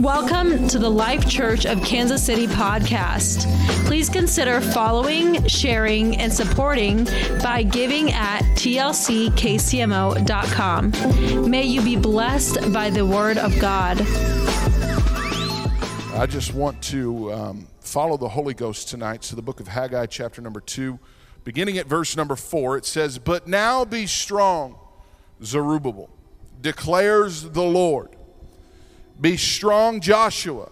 Welcome to the Life Church of Kansas City podcast. Please consider following, sharing, and supporting by giving at tlckcmo.com. May you be blessed by the word of God. I just want to um, follow the Holy Ghost tonight. So, the book of Haggai, chapter number two, beginning at verse number four, it says, But now be strong, Zerubbabel, declares the Lord be strong, Joshua,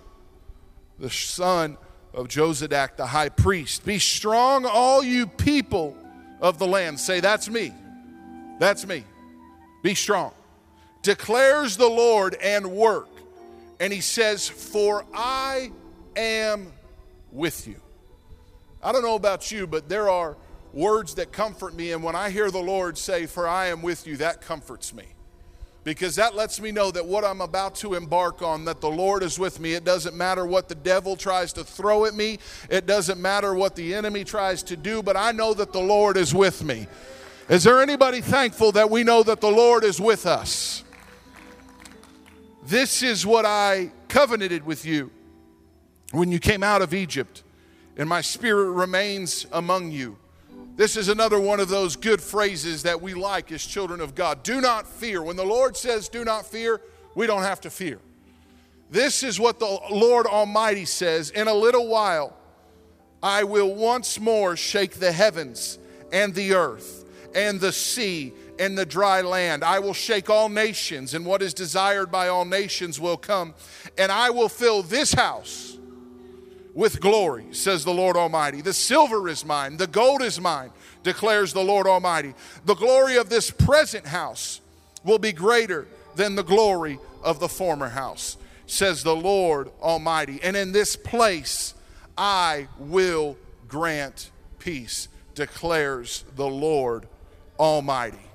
the son of Jozadak, the high priest. Be strong, all you people of the land. Say, That's me. That's me. Be strong. Declares the Lord and work. And he says, For I am with you. I don't know about you, but there are words that comfort me. And when I hear the Lord say, For I am with you, that comforts me because that lets me know that what I'm about to embark on, that the Lord is with me. It doesn't matter what the devil tries to throw at me, it doesn't matter what the enemy tries to do, but I know that the Lord is with me. Is there anybody thankful that we know that the Lord is with us? This is what I covenanted with you when you came out of Egypt, and my spirit remains among you. This is another one of those good phrases that we like as children of God. Do not fear. When the Lord says, do not fear, we don't have to fear. This is what the Lord Almighty says In a little while, I will once more shake the heavens and the earth and the sea and the dry land. I will shake all nations, and what is desired by all nations will come. And I will fill this house with glory, says the Lord Almighty. The silver is mine, the gold is mine, declares the Lord Almighty. The glory of this present house will be greater than the glory of the former house, says the Lord Almighty. And in this place I will grant peace, declares the Lord Almighty.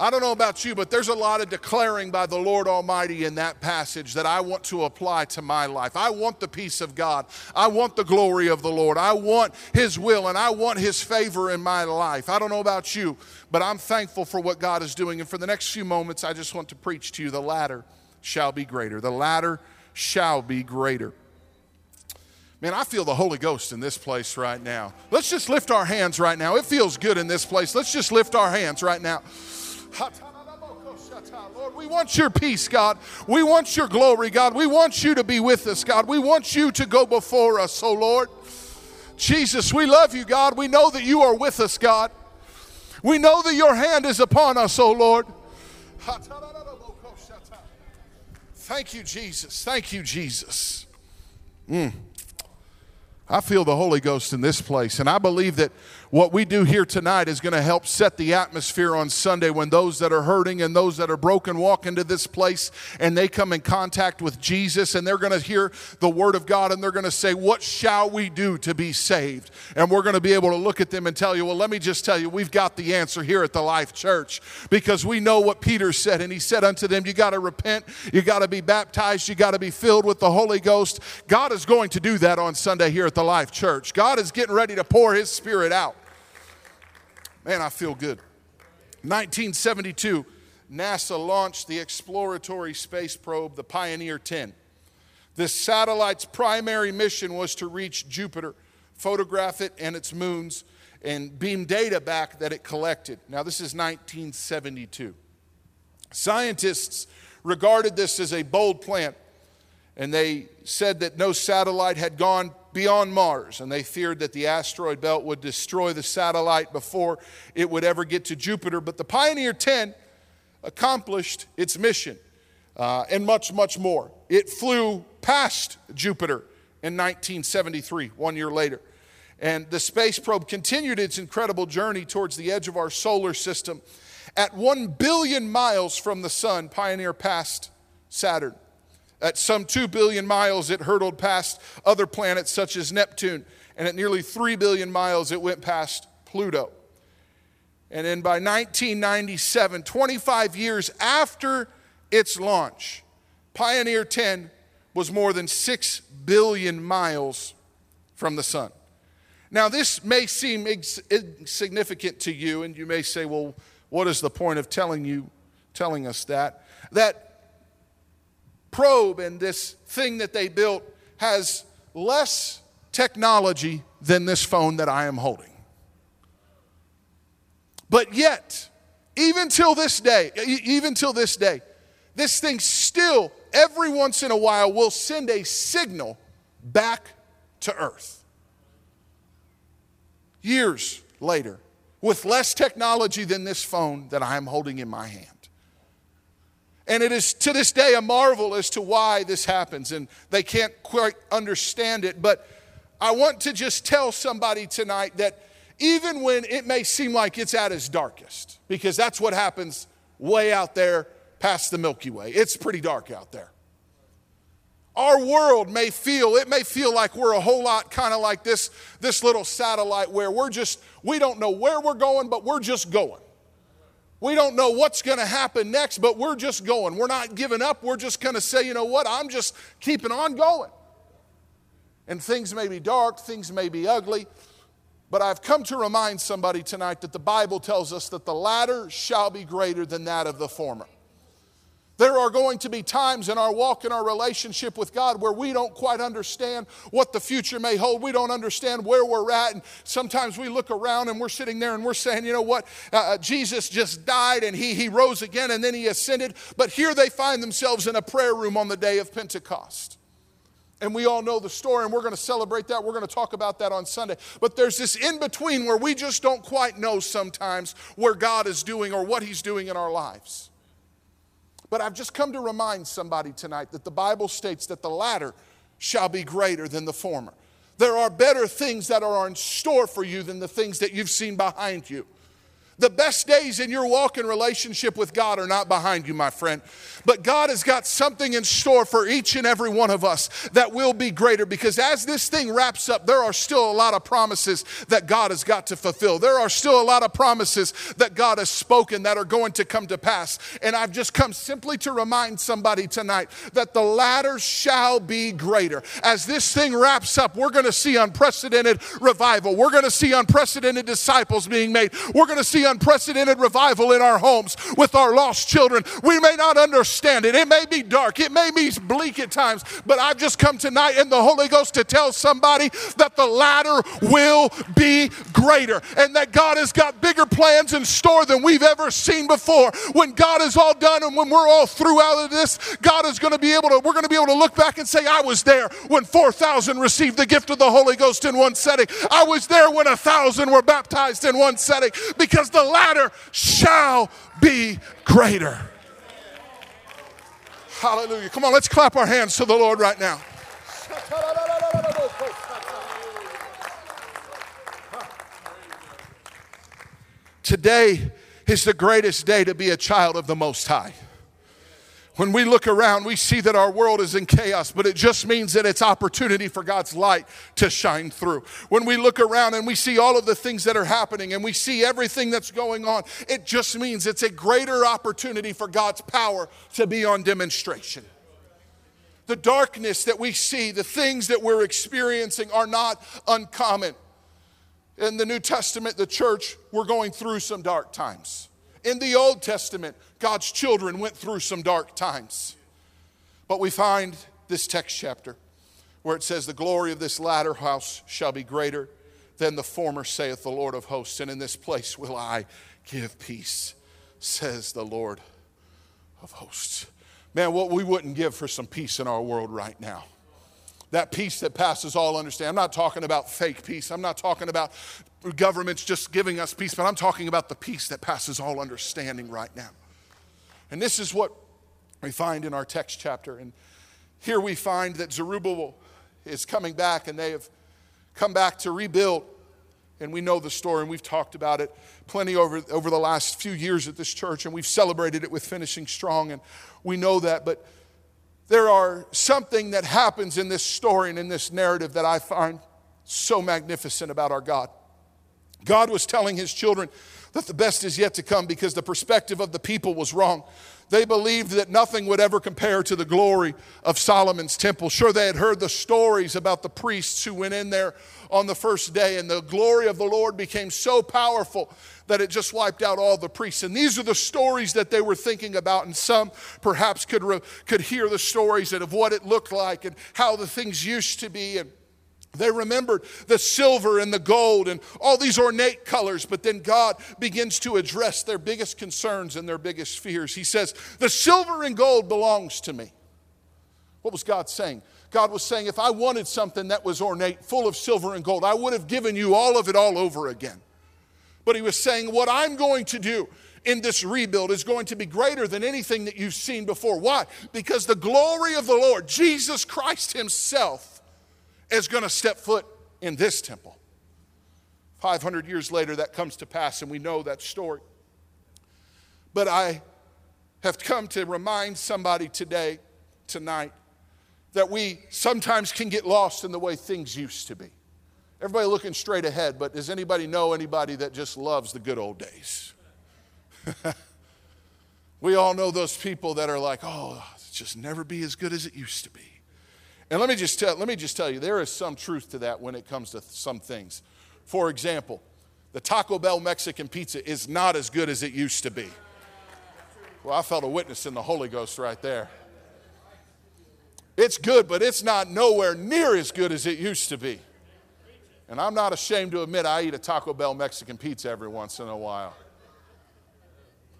I don't know about you, but there's a lot of declaring by the Lord Almighty in that passage that I want to apply to my life. I want the peace of God. I want the glory of the Lord. I want His will and I want His favor in my life. I don't know about you, but I'm thankful for what God is doing. And for the next few moments, I just want to preach to you the latter shall be greater. The latter shall be greater. Man, I feel the Holy Ghost in this place right now. Let's just lift our hands right now. It feels good in this place. Let's just lift our hands right now. Lord, we want your peace, God. We want your glory, God. We want you to be with us, God. We want you to go before us, oh Lord. Jesus, we love you, God. We know that you are with us, God. We know that your hand is upon us, oh Lord. Thank you, Jesus. Thank you, Jesus. Mm. I feel the Holy Ghost in this place, and I believe that what we do here tonight is going to help set the atmosphere on Sunday when those that are hurting and those that are broken walk into this place and they come in contact with Jesus and they're going to hear the Word of God and they're going to say, What shall we do to be saved? And we're going to be able to look at them and tell you, Well, let me just tell you, we've got the answer here at the Life Church because we know what Peter said. And he said unto them, You got to repent, you got to be baptized, you got to be filled with the Holy Ghost. God is going to do that on Sunday here at the Life Church. God is getting ready to pour His Spirit out. Man, I feel good. 1972, NASA launched the exploratory space probe, the Pioneer 10. This satellite's primary mission was to reach Jupiter, photograph it and its moons, and beam data back that it collected. Now, this is 1972. Scientists regarded this as a bold plan, and they said that no satellite had gone beyond Mars, and they feared that the asteroid belt would destroy the satellite before it would ever get to Jupiter. But the Pioneer 10 accomplished its mission uh, and much, much more. It flew past Jupiter in 1973, one year later. And the space probe continued its incredible journey towards the edge of our solar system. At 1 billion miles from the sun, Pioneer passed Saturn. At some 2 billion miles, it hurtled past other planets such as Neptune, and at nearly 3 billion miles, it went past Pluto. And then by 1997, 25 years after its launch, Pioneer 10 was more than 6 billion miles from the sun. Now, this may seem insignificant to you, and you may say, well, what is the point of telling you, telling us that? That probe and this thing that they built has less technology than this phone that I am holding. But yet, even till this day, even till this day, this thing still, every once in a while, will send a signal back to Earth. Years later, with less technology than this phone that I am holding in my hand. And it is to this day a marvel as to why this happens, and they can't quite understand it. But I want to just tell somebody tonight that even when it may seem like it's at its darkest, because that's what happens way out there past the Milky Way, it's pretty dark out there. Our world may feel, it may feel like we're a whole lot kind of like this, this little satellite where we're just, we don't know where we're going, but we're just going. We don't know what's going to happen next, but we're just going. We're not giving up. We're just going to say, you know what, I'm just keeping on going. And things may be dark, things may be ugly, but I've come to remind somebody tonight that the Bible tells us that the latter shall be greater than that of the former. There are going to be times in our walk in our relationship with God where we don't quite understand what the future may hold. We don't understand where we're at. And sometimes we look around and we're sitting there and we're saying, you know what? Uh, uh, Jesus just died and he, he rose again and then he ascended. But here they find themselves in a prayer room on the day of Pentecost. And we all know the story, and we're going to celebrate that. We're going to talk about that on Sunday. But there's this in between where we just don't quite know sometimes where God is doing or what He's doing in our lives. But I've just come to remind somebody tonight that the Bible states that the latter shall be greater than the former. There are better things that are in store for you than the things that you've seen behind you. The best days in your walk in relationship with God are not behind you, my friend. But God has got something in store for each and every one of us that will be greater because as this thing wraps up, there are still a lot of promises that God has got to fulfill. There are still a lot of promises that God has spoken that are going to come to pass. And I've just come simply to remind somebody tonight that the latter shall be greater. As this thing wraps up, we're going to see unprecedented revival. We're going to see unprecedented disciples being made. We're going to see unprecedented revival in our homes with our lost children. We may not understand it. It may be dark. It may be bleak at times, but I've just come tonight in the Holy Ghost to tell somebody that the latter will be greater and that God has got bigger plans in store than we've ever seen before. When God is all done and when we're all through out of this, God is going to be able to, we're going to be able to look back and say, I was there when 4,000 received the gift of the Holy Ghost in one setting. I was there when a thousand were baptized in one setting because the the latter shall be greater. Hallelujah. Come on, let's clap our hands to the Lord right now. Today is the greatest day to be a child of the Most High. When we look around, we see that our world is in chaos, but it just means that it's opportunity for God's light to shine through. When we look around and we see all of the things that are happening and we see everything that's going on, it just means it's a greater opportunity for God's power to be on demonstration. The darkness that we see, the things that we're experiencing are not uncommon. In the New Testament, the church, we're going through some dark times. In the Old Testament, God's children went through some dark times. But we find this text chapter where it says, The glory of this latter house shall be greater than the former, saith the Lord of hosts. And in this place will I give peace, says the Lord of hosts. Man, what we wouldn't give for some peace in our world right now that peace that passes all understanding. I'm not talking about fake peace. I'm not talking about governments just giving us peace, but I'm talking about the peace that passes all understanding right now. And this is what we find in our text chapter. And here we find that Zerubbabel is coming back and they have come back to rebuild. And we know the story and we've talked about it plenty over, over the last few years at this church and we've celebrated it with finishing strong and we know that. But there are something that happens in this story and in this narrative that I find so magnificent about our God. God was telling his children that the best is yet to come because the perspective of the people was wrong. they believed that nothing would ever compare to the glory of Solomon's temple. Sure, they had heard the stories about the priests who went in there on the first day, and the glory of the Lord became so powerful that it just wiped out all the priests. And these are the stories that they were thinking about, and some perhaps could, re- could hear the stories of what it looked like and how the things used to be. And they remembered the silver and the gold and all these ornate colors, but then God begins to address their biggest concerns and their biggest fears. He says, The silver and gold belongs to me. What was God saying? God was saying, If I wanted something that was ornate, full of silver and gold, I would have given you all of it all over again. But He was saying, What I'm going to do in this rebuild is going to be greater than anything that you've seen before. Why? Because the glory of the Lord, Jesus Christ Himself, is going to step foot in this temple. 500 years later, that comes to pass, and we know that story. But I have come to remind somebody today, tonight, that we sometimes can get lost in the way things used to be. Everybody looking straight ahead, but does anybody know anybody that just loves the good old days? we all know those people that are like, oh, it's just never be as good as it used to be. And let me just tell, let me just tell you, there is some truth to that when it comes to some things. For example, the Taco Bell Mexican pizza is not as good as it used to be. Well, I felt a witness in the Holy Ghost right there. It's good, but it's not nowhere near as good as it used to be. And I'm not ashamed to admit I eat a Taco Bell Mexican pizza every once in a while.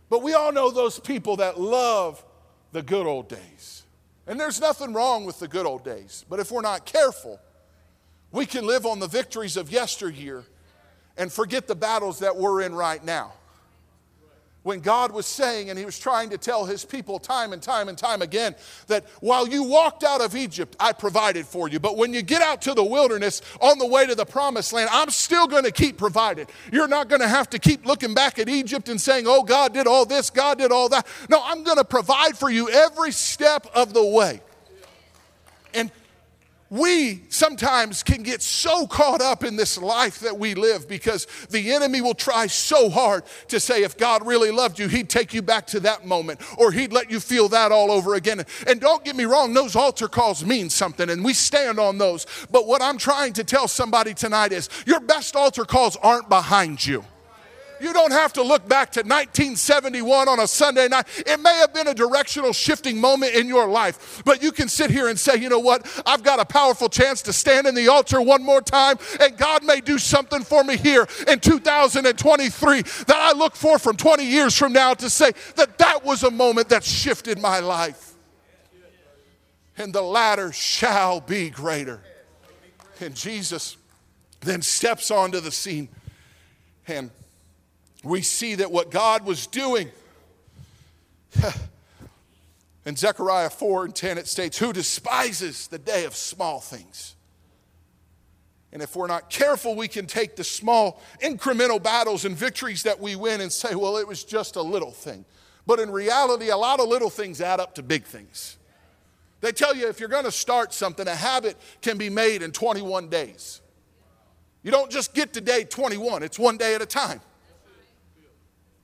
But we all know those people that love the good old days. And there's nothing wrong with the good old days. But if we're not careful, we can live on the victories of yesteryear and forget the battles that we're in right now when God was saying, and He was trying to tell His people time and time and time again, that while you walked out of Egypt, I provided for you. But when you get out to the wilderness on the way to the promised land, I'm still going to keep providing. You're not going to have to keep looking back at Egypt and saying, oh, God did all this, God did all that. No, I'm going to provide for you every step of the way. And we sometimes can get so caught up in this life that we live because the enemy will try so hard to say, if God really loved you, he'd take you back to that moment or he'd let you feel that all over again. And don't get me wrong, those altar calls mean something and we stand on those. But what I'm trying to tell somebody tonight is your best altar calls aren't behind you. You don't have to look back to 1971 on a Sunday night. It may have been a directional shifting moment in your life, but you can sit here and say, you know what? I've got a powerful chance to stand in the altar one more time, and God may do something for me here in 2023 that I look for from 20 years from now to say that that was a moment that shifted my life. And the latter shall be greater. And Jesus then steps onto the scene and we see that what God was doing. In Zechariah 4 and 10, it states, Who despises the day of small things? And if we're not careful, we can take the small incremental battles and victories that we win and say, Well, it was just a little thing. But in reality, a lot of little things add up to big things. They tell you if you're going to start something, a habit can be made in 21 days. You don't just get to day 21, it's one day at a time.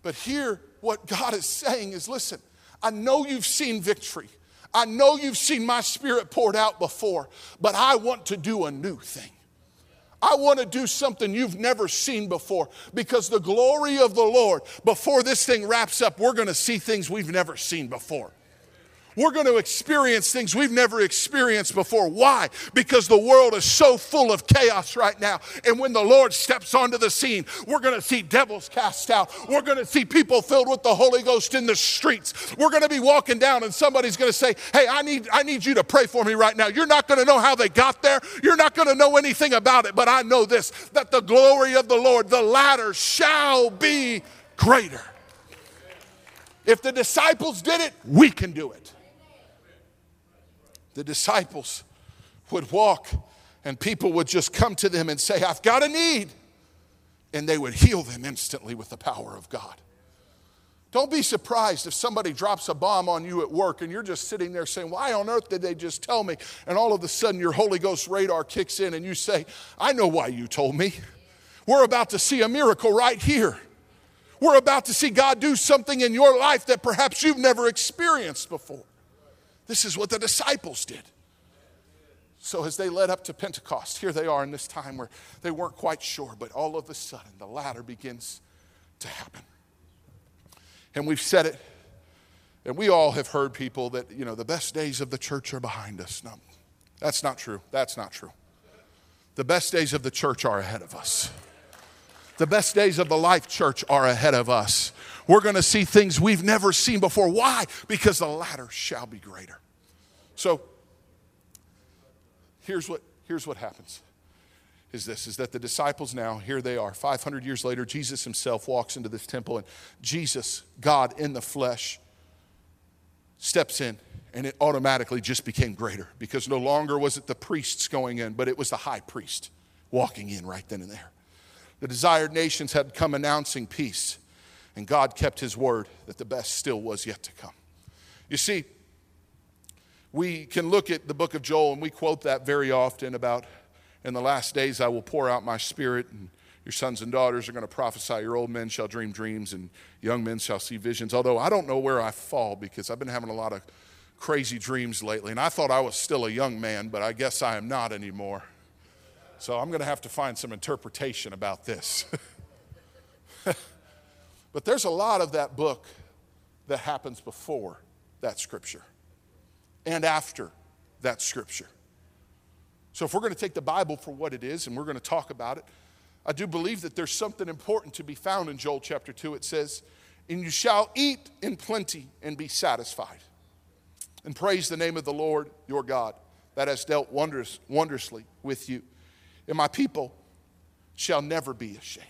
But here, what God is saying is listen, I know you've seen victory. I know you've seen my spirit poured out before, but I want to do a new thing. I want to do something you've never seen before because the glory of the Lord, before this thing wraps up, we're going to see things we've never seen before. We're going to experience things we've never experienced before. Why? Because the world is so full of chaos right now. And when the Lord steps onto the scene, we're going to see devils cast out. We're going to see people filled with the Holy Ghost in the streets. We're going to be walking down and somebody's going to say, "Hey, I need I need you to pray for me right now." You're not going to know how they got there. You're not going to know anything about it, but I know this that the glory of the Lord, the latter shall be greater. If the disciples did it, we can do it the disciples would walk and people would just come to them and say, I've got a need. And they would heal them instantly with the power of God. Don't be surprised if somebody drops a bomb on you at work and you're just sitting there saying, Why on earth did they just tell me? And all of a sudden your Holy Ghost radar kicks in and you say, I know why you told me. We're about to see a miracle right here. We're about to see God do something in your life that perhaps you've never experienced before. This is what the disciples did. So, as they led up to Pentecost, here they are in this time where they weren't quite sure, but all of a sudden the latter begins to happen. And we've said it, and we all have heard people that, you know, the best days of the church are behind us. No, that's not true. That's not true. The best days of the church are ahead of us. The best days of the life church are ahead of us. We're going to see things we've never seen before. Why? Because the latter shall be greater. So here's what, here's what happens is this is that the disciples now here they are 500 years later jesus himself walks into this temple and jesus god in the flesh steps in and it automatically just became greater because no longer was it the priests going in but it was the high priest walking in right then and there the desired nations had come announcing peace, and God kept his word that the best still was yet to come. You see, we can look at the book of Joel and we quote that very often about in the last days I will pour out my spirit and your sons and daughters are going to prophesy your old men shall dream dreams and young men shall see visions although I don't know where I fall because I've been having a lot of crazy dreams lately and I thought I was still a young man but I guess I am not anymore so I'm going to have to find some interpretation about this. but there's a lot of that book that happens before that scripture and after that scripture. So if we're going to take the Bible for what it is and we're going to talk about it, I do believe that there's something important to be found in Joel chapter 2. It says, And you shall eat in plenty and be satisfied, and praise the name of the Lord your God that has dealt wondrous, wondrously with you and my people shall never be ashamed.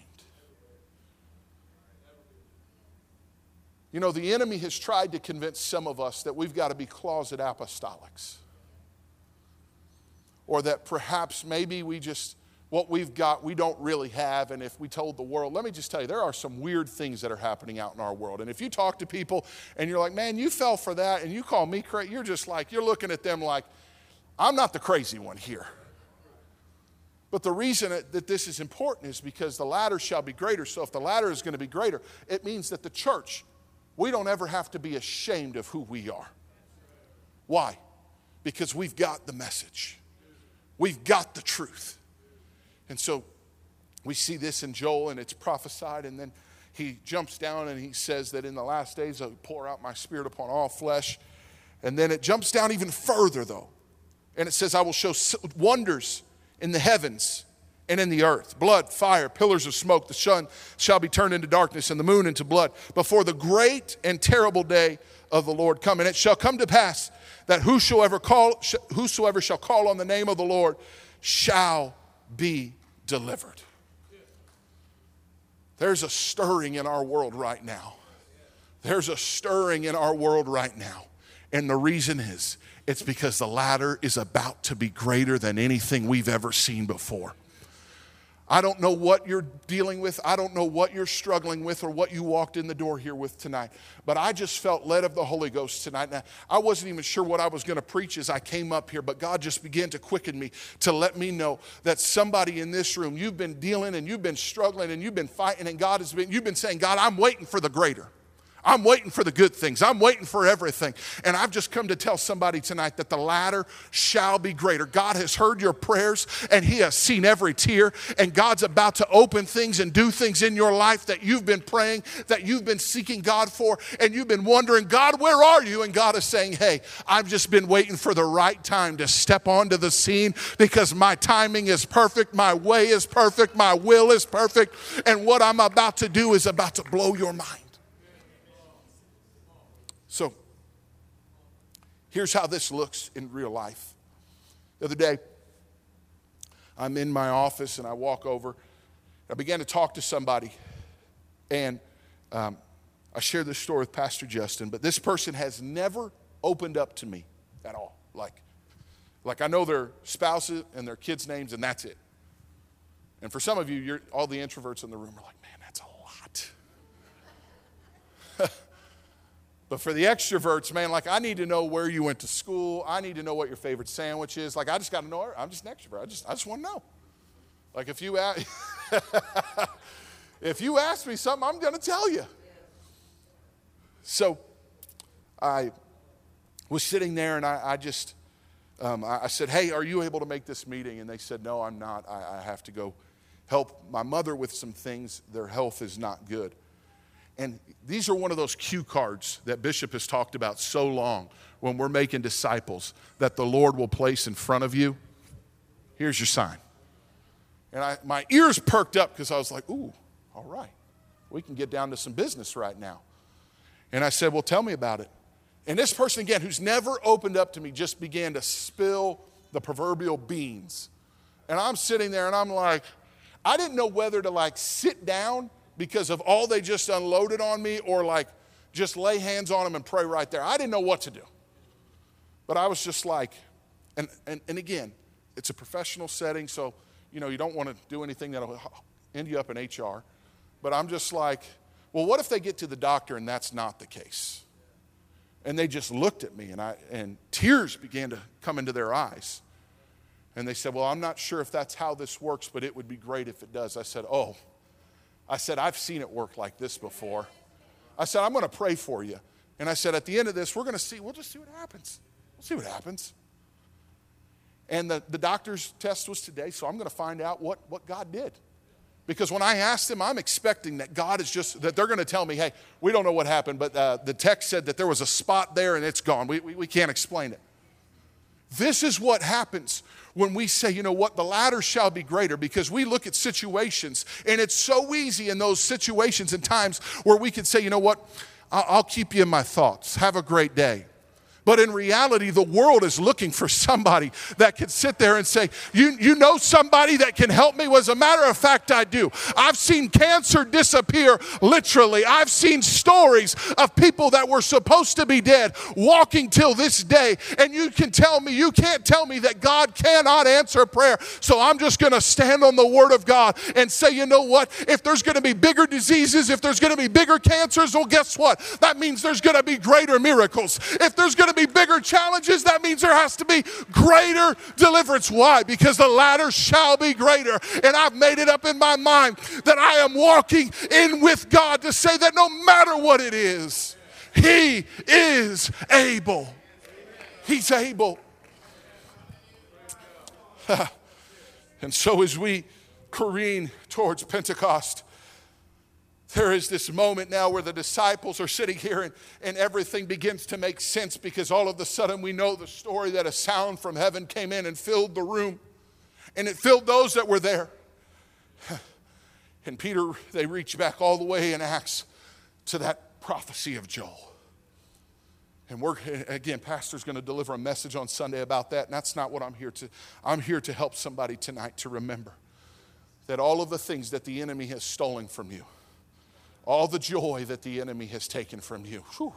You know, the enemy has tried to convince some of us that we've got to be closet apostolics. Or that perhaps maybe we just, what we've got, we don't really have. And if we told the world, let me just tell you, there are some weird things that are happening out in our world. And if you talk to people and you're like, man, you fell for that, and you call me crazy, you're just like, you're looking at them like, I'm not the crazy one here. But the reason that this is important is because the latter shall be greater. So if the latter is going to be greater, it means that the church, we don't ever have to be ashamed of who we are. Why? Because we've got the message, we've got the truth. And so we see this in Joel, and it's prophesied, and then he jumps down and he says that in the last days I'll pour out my spirit upon all flesh. And then it jumps down even further, though. And it says, I will show wonders in the heavens and in the earth blood, fire, pillars of smoke. The sun shall be turned into darkness and the moon into blood before the great and terrible day of the Lord come. And it shall come to pass that whosoever, call, whosoever shall call on the name of the Lord shall be delivered. There's a stirring in our world right now. There's a stirring in our world right now. And the reason is it's because the latter is about to be greater than anything we've ever seen before. I don't know what you're dealing with. I don't know what you're struggling with or what you walked in the door here with tonight. But I just felt led of the Holy Ghost tonight. Now, I wasn't even sure what I was going to preach as I came up here, but God just began to quicken me to let me know that somebody in this room, you've been dealing and you've been struggling and you've been fighting, and God has been, you've been saying, God, I'm waiting for the greater. I'm waiting for the good things. I'm waiting for everything. And I've just come to tell somebody tonight that the latter shall be greater. God has heard your prayers and He has seen every tear. And God's about to open things and do things in your life that you've been praying, that you've been seeking God for. And you've been wondering, God, where are you? And God is saying, Hey, I've just been waiting for the right time to step onto the scene because my timing is perfect, my way is perfect, my will is perfect. And what I'm about to do is about to blow your mind. So, here's how this looks in real life. The other day, I'm in my office and I walk over. I began to talk to somebody, and um, I shared this story with Pastor Justin, but this person has never opened up to me at all. Like, like I know their spouses and their kids' names, and that's it. And for some of you, you're, all the introverts in the room are like, man, that's a lot. But for the extroverts, man, like I need to know where you went to school. I need to know what your favorite sandwich is. Like I just got to know. I'm just an extrovert. I just, I just want to know. Like if you, ask, if you ask me something, I'm going to tell you. So I was sitting there and I, I just, um, I, I, said, Hey, are you able to make this meeting? And they said, No, I'm not. I, I have to go help my mother with some things. Their health is not good. And these are one of those cue cards that Bishop has talked about so long when we're making disciples that the Lord will place in front of you. Here's your sign. And I, my ears perked up because I was like, ooh, all right, we can get down to some business right now. And I said, well, tell me about it. And this person, again, who's never opened up to me, just began to spill the proverbial beans. And I'm sitting there and I'm like, I didn't know whether to like sit down because of all they just unloaded on me or like just lay hands on them and pray right there. I didn't know what to do. But I was just like, and, and, and again, it's a professional setting, so you know you don't want to do anything that'll end you up in HR. But I'm just like, well, what if they get to the doctor and that's not the case? And they just looked at me and I and tears began to come into their eyes. And they said, Well, I'm not sure if that's how this works, but it would be great if it does. I said, Oh, I said, I've seen it work like this before. I said, I'm going to pray for you. And I said, at the end of this, we're going to see, we'll just see what happens. We'll see what happens. And the, the doctor's test was today, so I'm going to find out what, what God did. Because when I asked them, I'm expecting that God is just, that they're going to tell me, hey, we don't know what happened, but uh, the text said that there was a spot there and it's gone. We, we, we can't explain it. This is what happens when we say, you know what, the latter shall be greater, because we look at situations and it's so easy in those situations and times where we can say, you know what, I'll keep you in my thoughts. Have a great day. But in reality, the world is looking for somebody that can sit there and say, You, you know somebody that can help me? Well, as a matter of fact, I do. I've seen cancer disappear literally. I've seen stories of people that were supposed to be dead walking till this day. And you can tell me, you can't tell me that God cannot answer prayer. So I'm just going to stand on the word of God and say, You know what? If there's going to be bigger diseases, if there's going to be bigger cancers, well, guess what? That means there's going to be greater miracles. If there's going to be bigger challenges, that means there has to be greater deliverance. Why? Because the latter shall be greater. And I've made it up in my mind that I am walking in with God to say that no matter what it is, He is able. He's able. and so as we careen towards Pentecost, there is this moment now where the disciples are sitting here and, and everything begins to make sense because all of a sudden we know the story that a sound from heaven came in and filled the room and it filled those that were there. And Peter, they reach back all the way in Acts to that prophecy of Joel. And we're, again, Pastor's going to deliver a message on Sunday about that, and that's not what I'm here to. I'm here to help somebody tonight to remember that all of the things that the enemy has stolen from you, all the joy that the enemy has taken from you. Whew,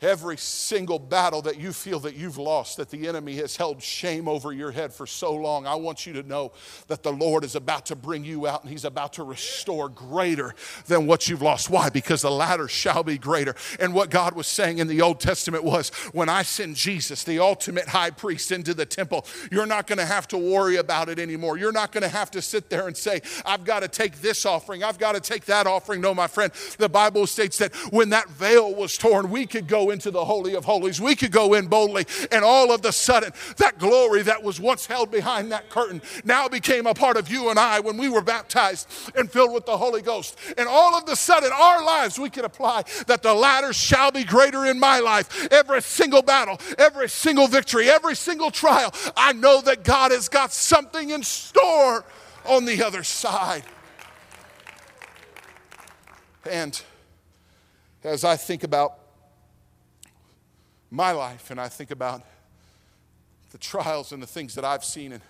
Every single battle that you feel that you've lost, that the enemy has held shame over your head for so long, I want you to know that the Lord is about to bring you out and He's about to restore greater than what you've lost. Why? Because the latter shall be greater. And what God was saying in the Old Testament was when I send Jesus, the ultimate high priest, into the temple, you're not going to have to worry about it anymore. You're not going to have to sit there and say, I've got to take this offering, I've got to take that offering. No, my friend, the Bible states that when that veil was torn, we could into the Holy of Holies. We could go in boldly, and all of the sudden, that glory that was once held behind that curtain now became a part of you and I when we were baptized and filled with the Holy Ghost. And all of the sudden, our lives, we can apply that the latter shall be greater in my life. Every single battle, every single victory, every single trial, I know that God has got something in store on the other side. And as I think about my life and I think about the trials and the things that I've seen. And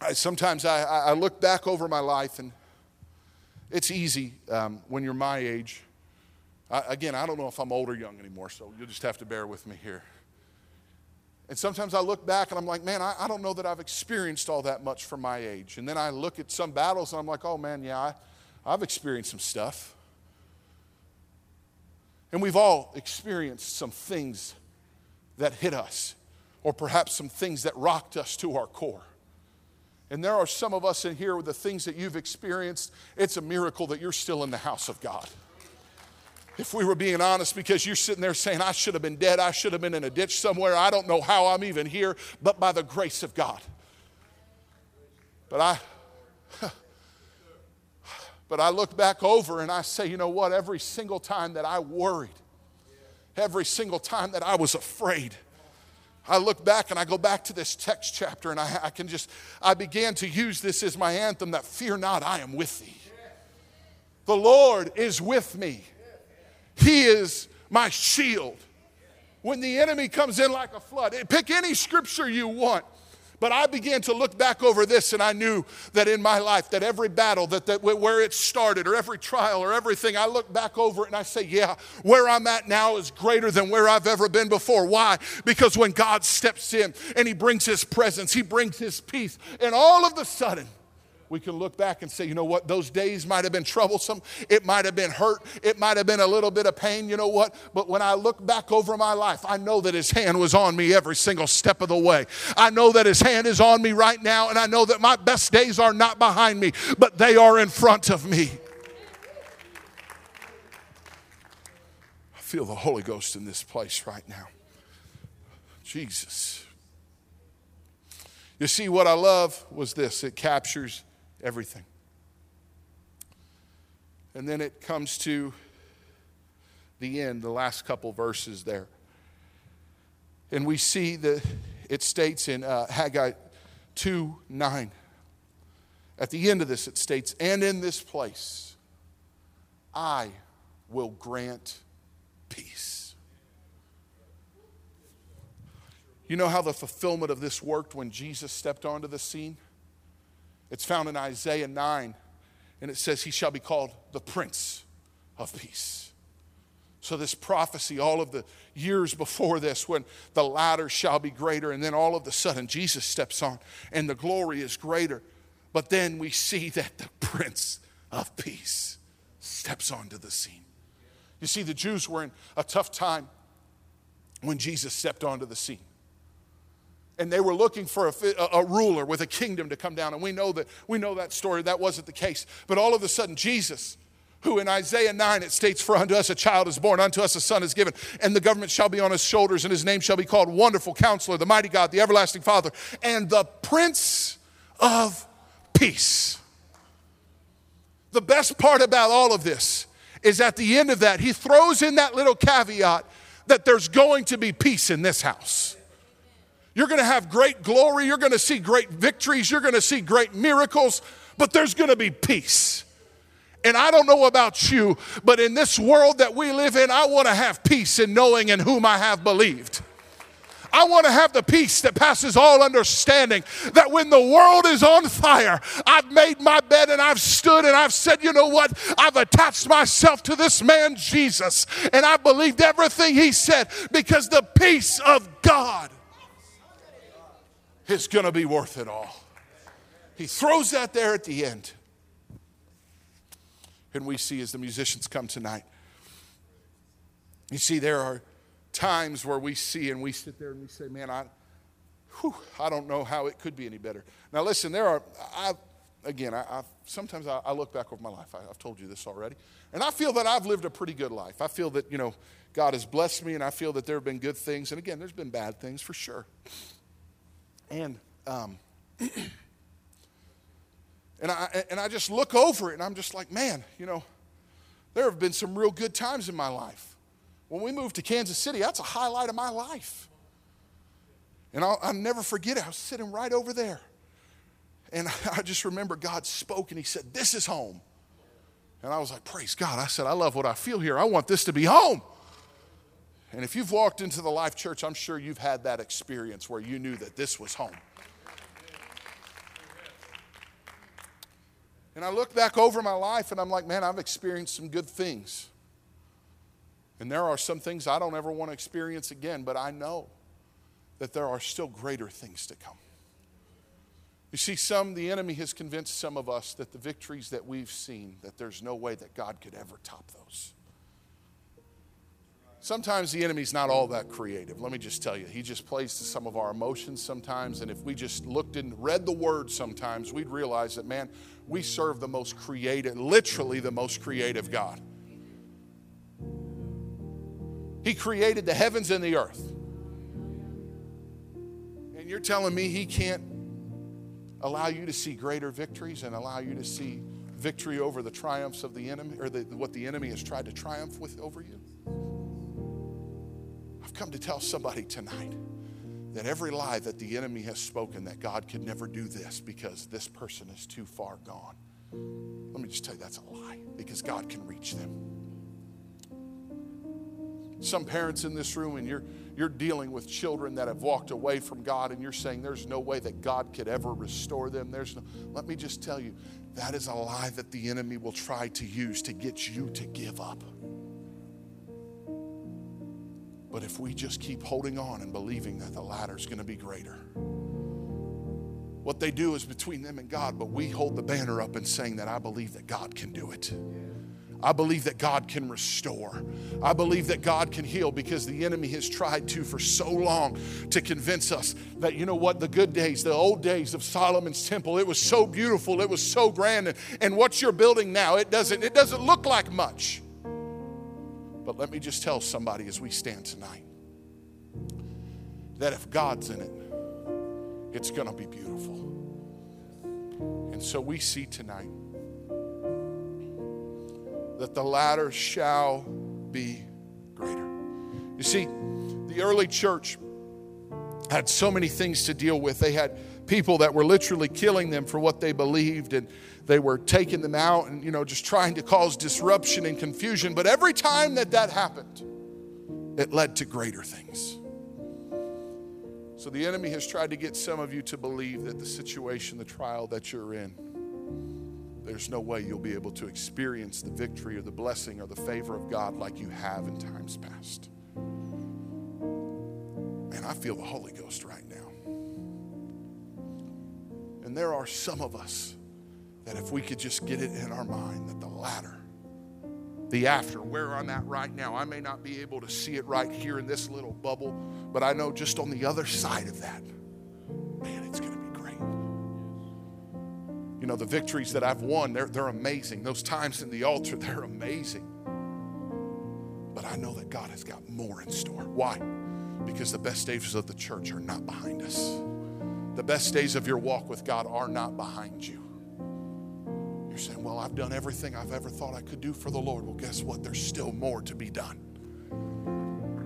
I, sometimes I, I look back over my life, and it's easy um, when you're my age. I, again, I don't know if I'm old or young anymore, so you'll just have to bear with me here. And sometimes I look back and I'm like, man, I, I don't know that I've experienced all that much for my age. And then I look at some battles and I'm like, oh man, yeah, I, I've experienced some stuff. And we've all experienced some things that hit us, or perhaps some things that rocked us to our core. And there are some of us in here with the things that you've experienced. It's a miracle that you're still in the house of God. If we were being honest, because you're sitting there saying, I should have been dead, I should have been in a ditch somewhere, I don't know how I'm even here, but by the grace of God. But I, but I look back over and I say, you know what? Every single time that I worried, every single time that I was afraid, I look back and I go back to this text chapter and I, I, can just, I began to use this as my anthem that fear not, I am with thee. The Lord is with me. He is my shield. When the enemy comes in like a flood, pick any scripture you want. But I began to look back over this and I knew that in my life, that every battle, that, that where it started, or every trial, or everything, I look back over it and I say, yeah, where I'm at now is greater than where I've ever been before. Why? Because when God steps in and He brings His presence, He brings His peace, and all of the sudden, we can look back and say, you know what, those days might have been troublesome. It might have been hurt. It might have been a little bit of pain, you know what? But when I look back over my life, I know that His hand was on me every single step of the way. I know that His hand is on me right now, and I know that my best days are not behind me, but they are in front of me. I feel the Holy Ghost in this place right now. Jesus. You see, what I love was this it captures everything. And then it comes to the end, the last couple verses there. And we see that it states in uh, Haggai 2 9. At the end of this, it states, And in this place, I will grant peace. You know how the fulfillment of this worked when Jesus stepped onto the scene? It's found in Isaiah 9, and it says, He shall be called the Prince of Peace. So, this prophecy, all of the years before this, when the latter shall be greater, and then all of a sudden Jesus steps on and the glory is greater. But then we see that the Prince of Peace steps onto the scene. You see, the Jews were in a tough time when Jesus stepped onto the scene and they were looking for a, a, ruler with a kingdom to come down. And we know that we know that story. That wasn't the case. But all of a sudden, Jesus, who in Isaiah 9 it states, For unto us a child is born, unto us a son is given, and the government shall be on his shoulders, and his name shall be called Wonderful Counselor, the Mighty God, the Everlasting Father, and the Prince of Peace. The best part about all of this is at the end of that, he throws in that little caveat that there's going to be peace in this house. You're going to have great glory. You're going to see great victories. You're going to see great miracles, but there's going to be peace. And I don't know about you, but in this world that we live in, I want to have peace in knowing in whom I have believed. I want to have the peace that passes all understanding. That when the world is on fire, I've made my bed and I've stood and I've said, you know what? I've attached myself to this man, Jesus, and I believed everything he said because the peace of God it's going to be worth it all. He throws that there at the end. And we see as the musicians come tonight, you see, there are times where we see and we sit there and we say, man, I, whew, I don't know how it could be any better. Now, listen, there are, I, again, I, I sometimes I, I, look back over my life. I, I've told you this already. And I feel that I've lived a pretty good life. I feel that, you know, God has blessed me and I feel that there have been good things. And again, there's been bad things for sure. And, um, and, I, and I just look over it and I'm just like, man, you know, there have been some real good times in my life. When we moved to Kansas City, that's a highlight of my life. And I'll, I'll never forget it. I was sitting right over there. And I just remember God spoke and He said, This is home. And I was like, Praise God. I said, I love what I feel here. I want this to be home. And if you've walked into the Life Church, I'm sure you've had that experience where you knew that this was home. And I look back over my life and I'm like, man, I've experienced some good things. And there are some things I don't ever want to experience again, but I know that there are still greater things to come. You see, some, the enemy has convinced some of us that the victories that we've seen, that there's no way that God could ever top those. Sometimes the enemy's not all that creative. Let me just tell you. He just plays to some of our emotions sometimes. And if we just looked and read the word sometimes, we'd realize that, man, we serve the most creative, literally the most creative God. He created the heavens and the earth. And you're telling me He can't allow you to see greater victories and allow you to see victory over the triumphs of the enemy or the, what the enemy has tried to triumph with over you? I've come to tell somebody tonight that every lie that the enemy has spoken that God could never do this because this person is too far gone. Let me just tell you that's a lie because God can reach them. Some parents in this room and you're you're dealing with children that have walked away from God and you're saying there's no way that God could ever restore them. There's no Let me just tell you that is a lie that the enemy will try to use to get you to give up. But if we just keep holding on and believing that the latter is going to be greater, what they do is between them and God, but we hold the banner up and saying that I believe that God can do it. I believe that God can restore. I believe that God can heal because the enemy has tried to for so long to convince us that, you know what, the good days, the old days of Solomon's temple, it was so beautiful, it was so grand. And, and what you're building now, it doesn't, it doesn't look like much. But let me just tell somebody as we stand tonight that if God's in it, it's going to be beautiful. And so we see tonight that the latter shall be greater. You see, the early church had so many things to deal with. They had people that were literally killing them for what they believed and they were taking them out and you know just trying to cause disruption and confusion but every time that that happened it led to greater things so the enemy has tried to get some of you to believe that the situation the trial that you're in there's no way you'll be able to experience the victory or the blessing or the favor of God like you have in times past. And I feel the Holy Ghost right now. And there are some of us that if we could just get it in our mind that the latter, the after, where I'm at right now, I may not be able to see it right here in this little bubble, but I know just on the other side of that, man, it's going to be great. You know, the victories that I've won, they're, they're amazing. Those times in the altar, they're amazing. But I know that God has got more in store. Why? Because the best days of the church are not behind us. The best days of your walk with God are not behind you. You're saying, Well, I've done everything I've ever thought I could do for the Lord. Well, guess what? There's still more to be done.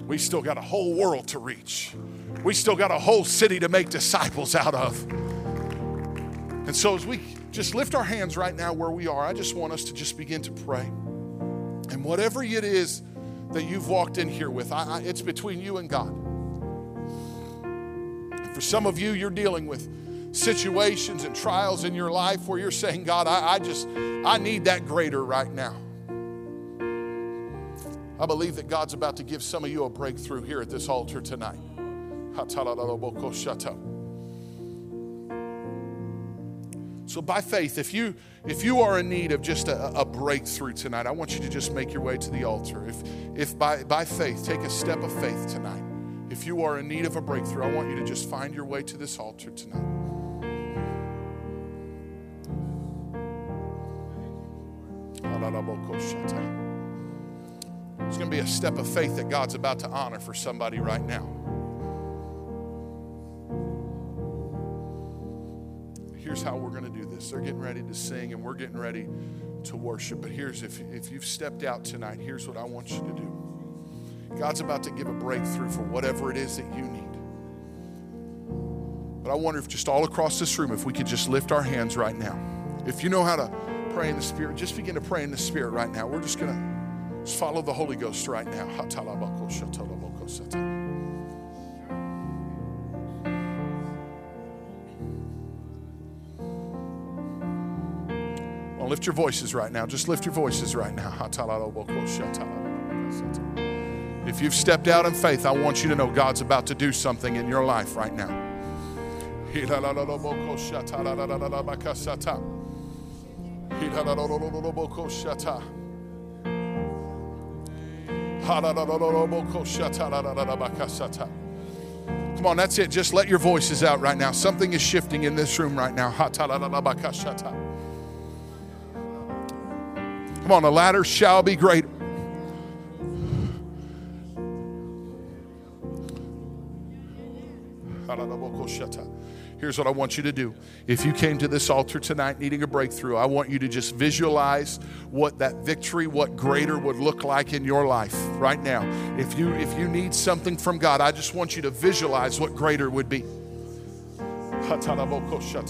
We still got a whole world to reach, we still got a whole city to make disciples out of. And so, as we just lift our hands right now where we are, I just want us to just begin to pray. And whatever it is that you've walked in here with, I, I, it's between you and God. For some of you, you're dealing with situations and trials in your life where you're saying, God, I, I just, I need that greater right now. I believe that God's about to give some of you a breakthrough here at this altar tonight. So by faith, if you if you are in need of just a, a, breakthrough tonight, I want you to just make your way to the altar. If if by, by faith, take a step of faith tonight. If you are in need of a breakthrough, I want you to just find your way to this altar tonight. It's going to be a step of faith that God's about to honor for somebody right now. Here's how we're going to do this. They're getting ready to sing and we're getting ready to worship. But here's if, if you've stepped out tonight, here's what I want you to do. God's about to give a breakthrough for whatever it is that you need. But I wonder if just all across this room, if we could just lift our hands right now. If you know how to pray in the Spirit, just begin to pray in the Spirit right now. We're just going to follow the Holy Ghost right now. Well, lift your voices right now. Just lift your voices right now. If you've stepped out in faith, I want you to know God's about to do something in your life right now. Come on, that's it. Just let your voices out right now. Something is shifting in this room right now. Come on, a latter shall be greater. Here's what I want you to do. If you came to this altar tonight needing a breakthrough, I want you to just visualize what that victory, what greater would look like in your life right now. If you if you need something from God, I just want you to visualize what greater would be.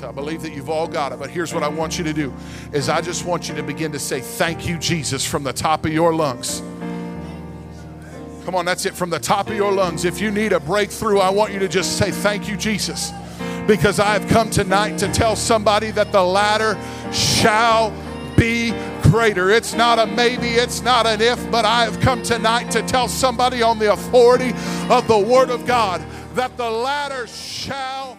I believe that you've all got it, but here's what I want you to do is I just want you to begin to say thank you Jesus from the top of your lungs. Come on, that's it from the top of your lungs. If you need a breakthrough, I want you to just say thank you Jesus because I have come tonight to tell somebody that the latter shall be greater. It's not a maybe, it's not an if, but I have come tonight to tell somebody on the authority of the Word of God that the latter shall.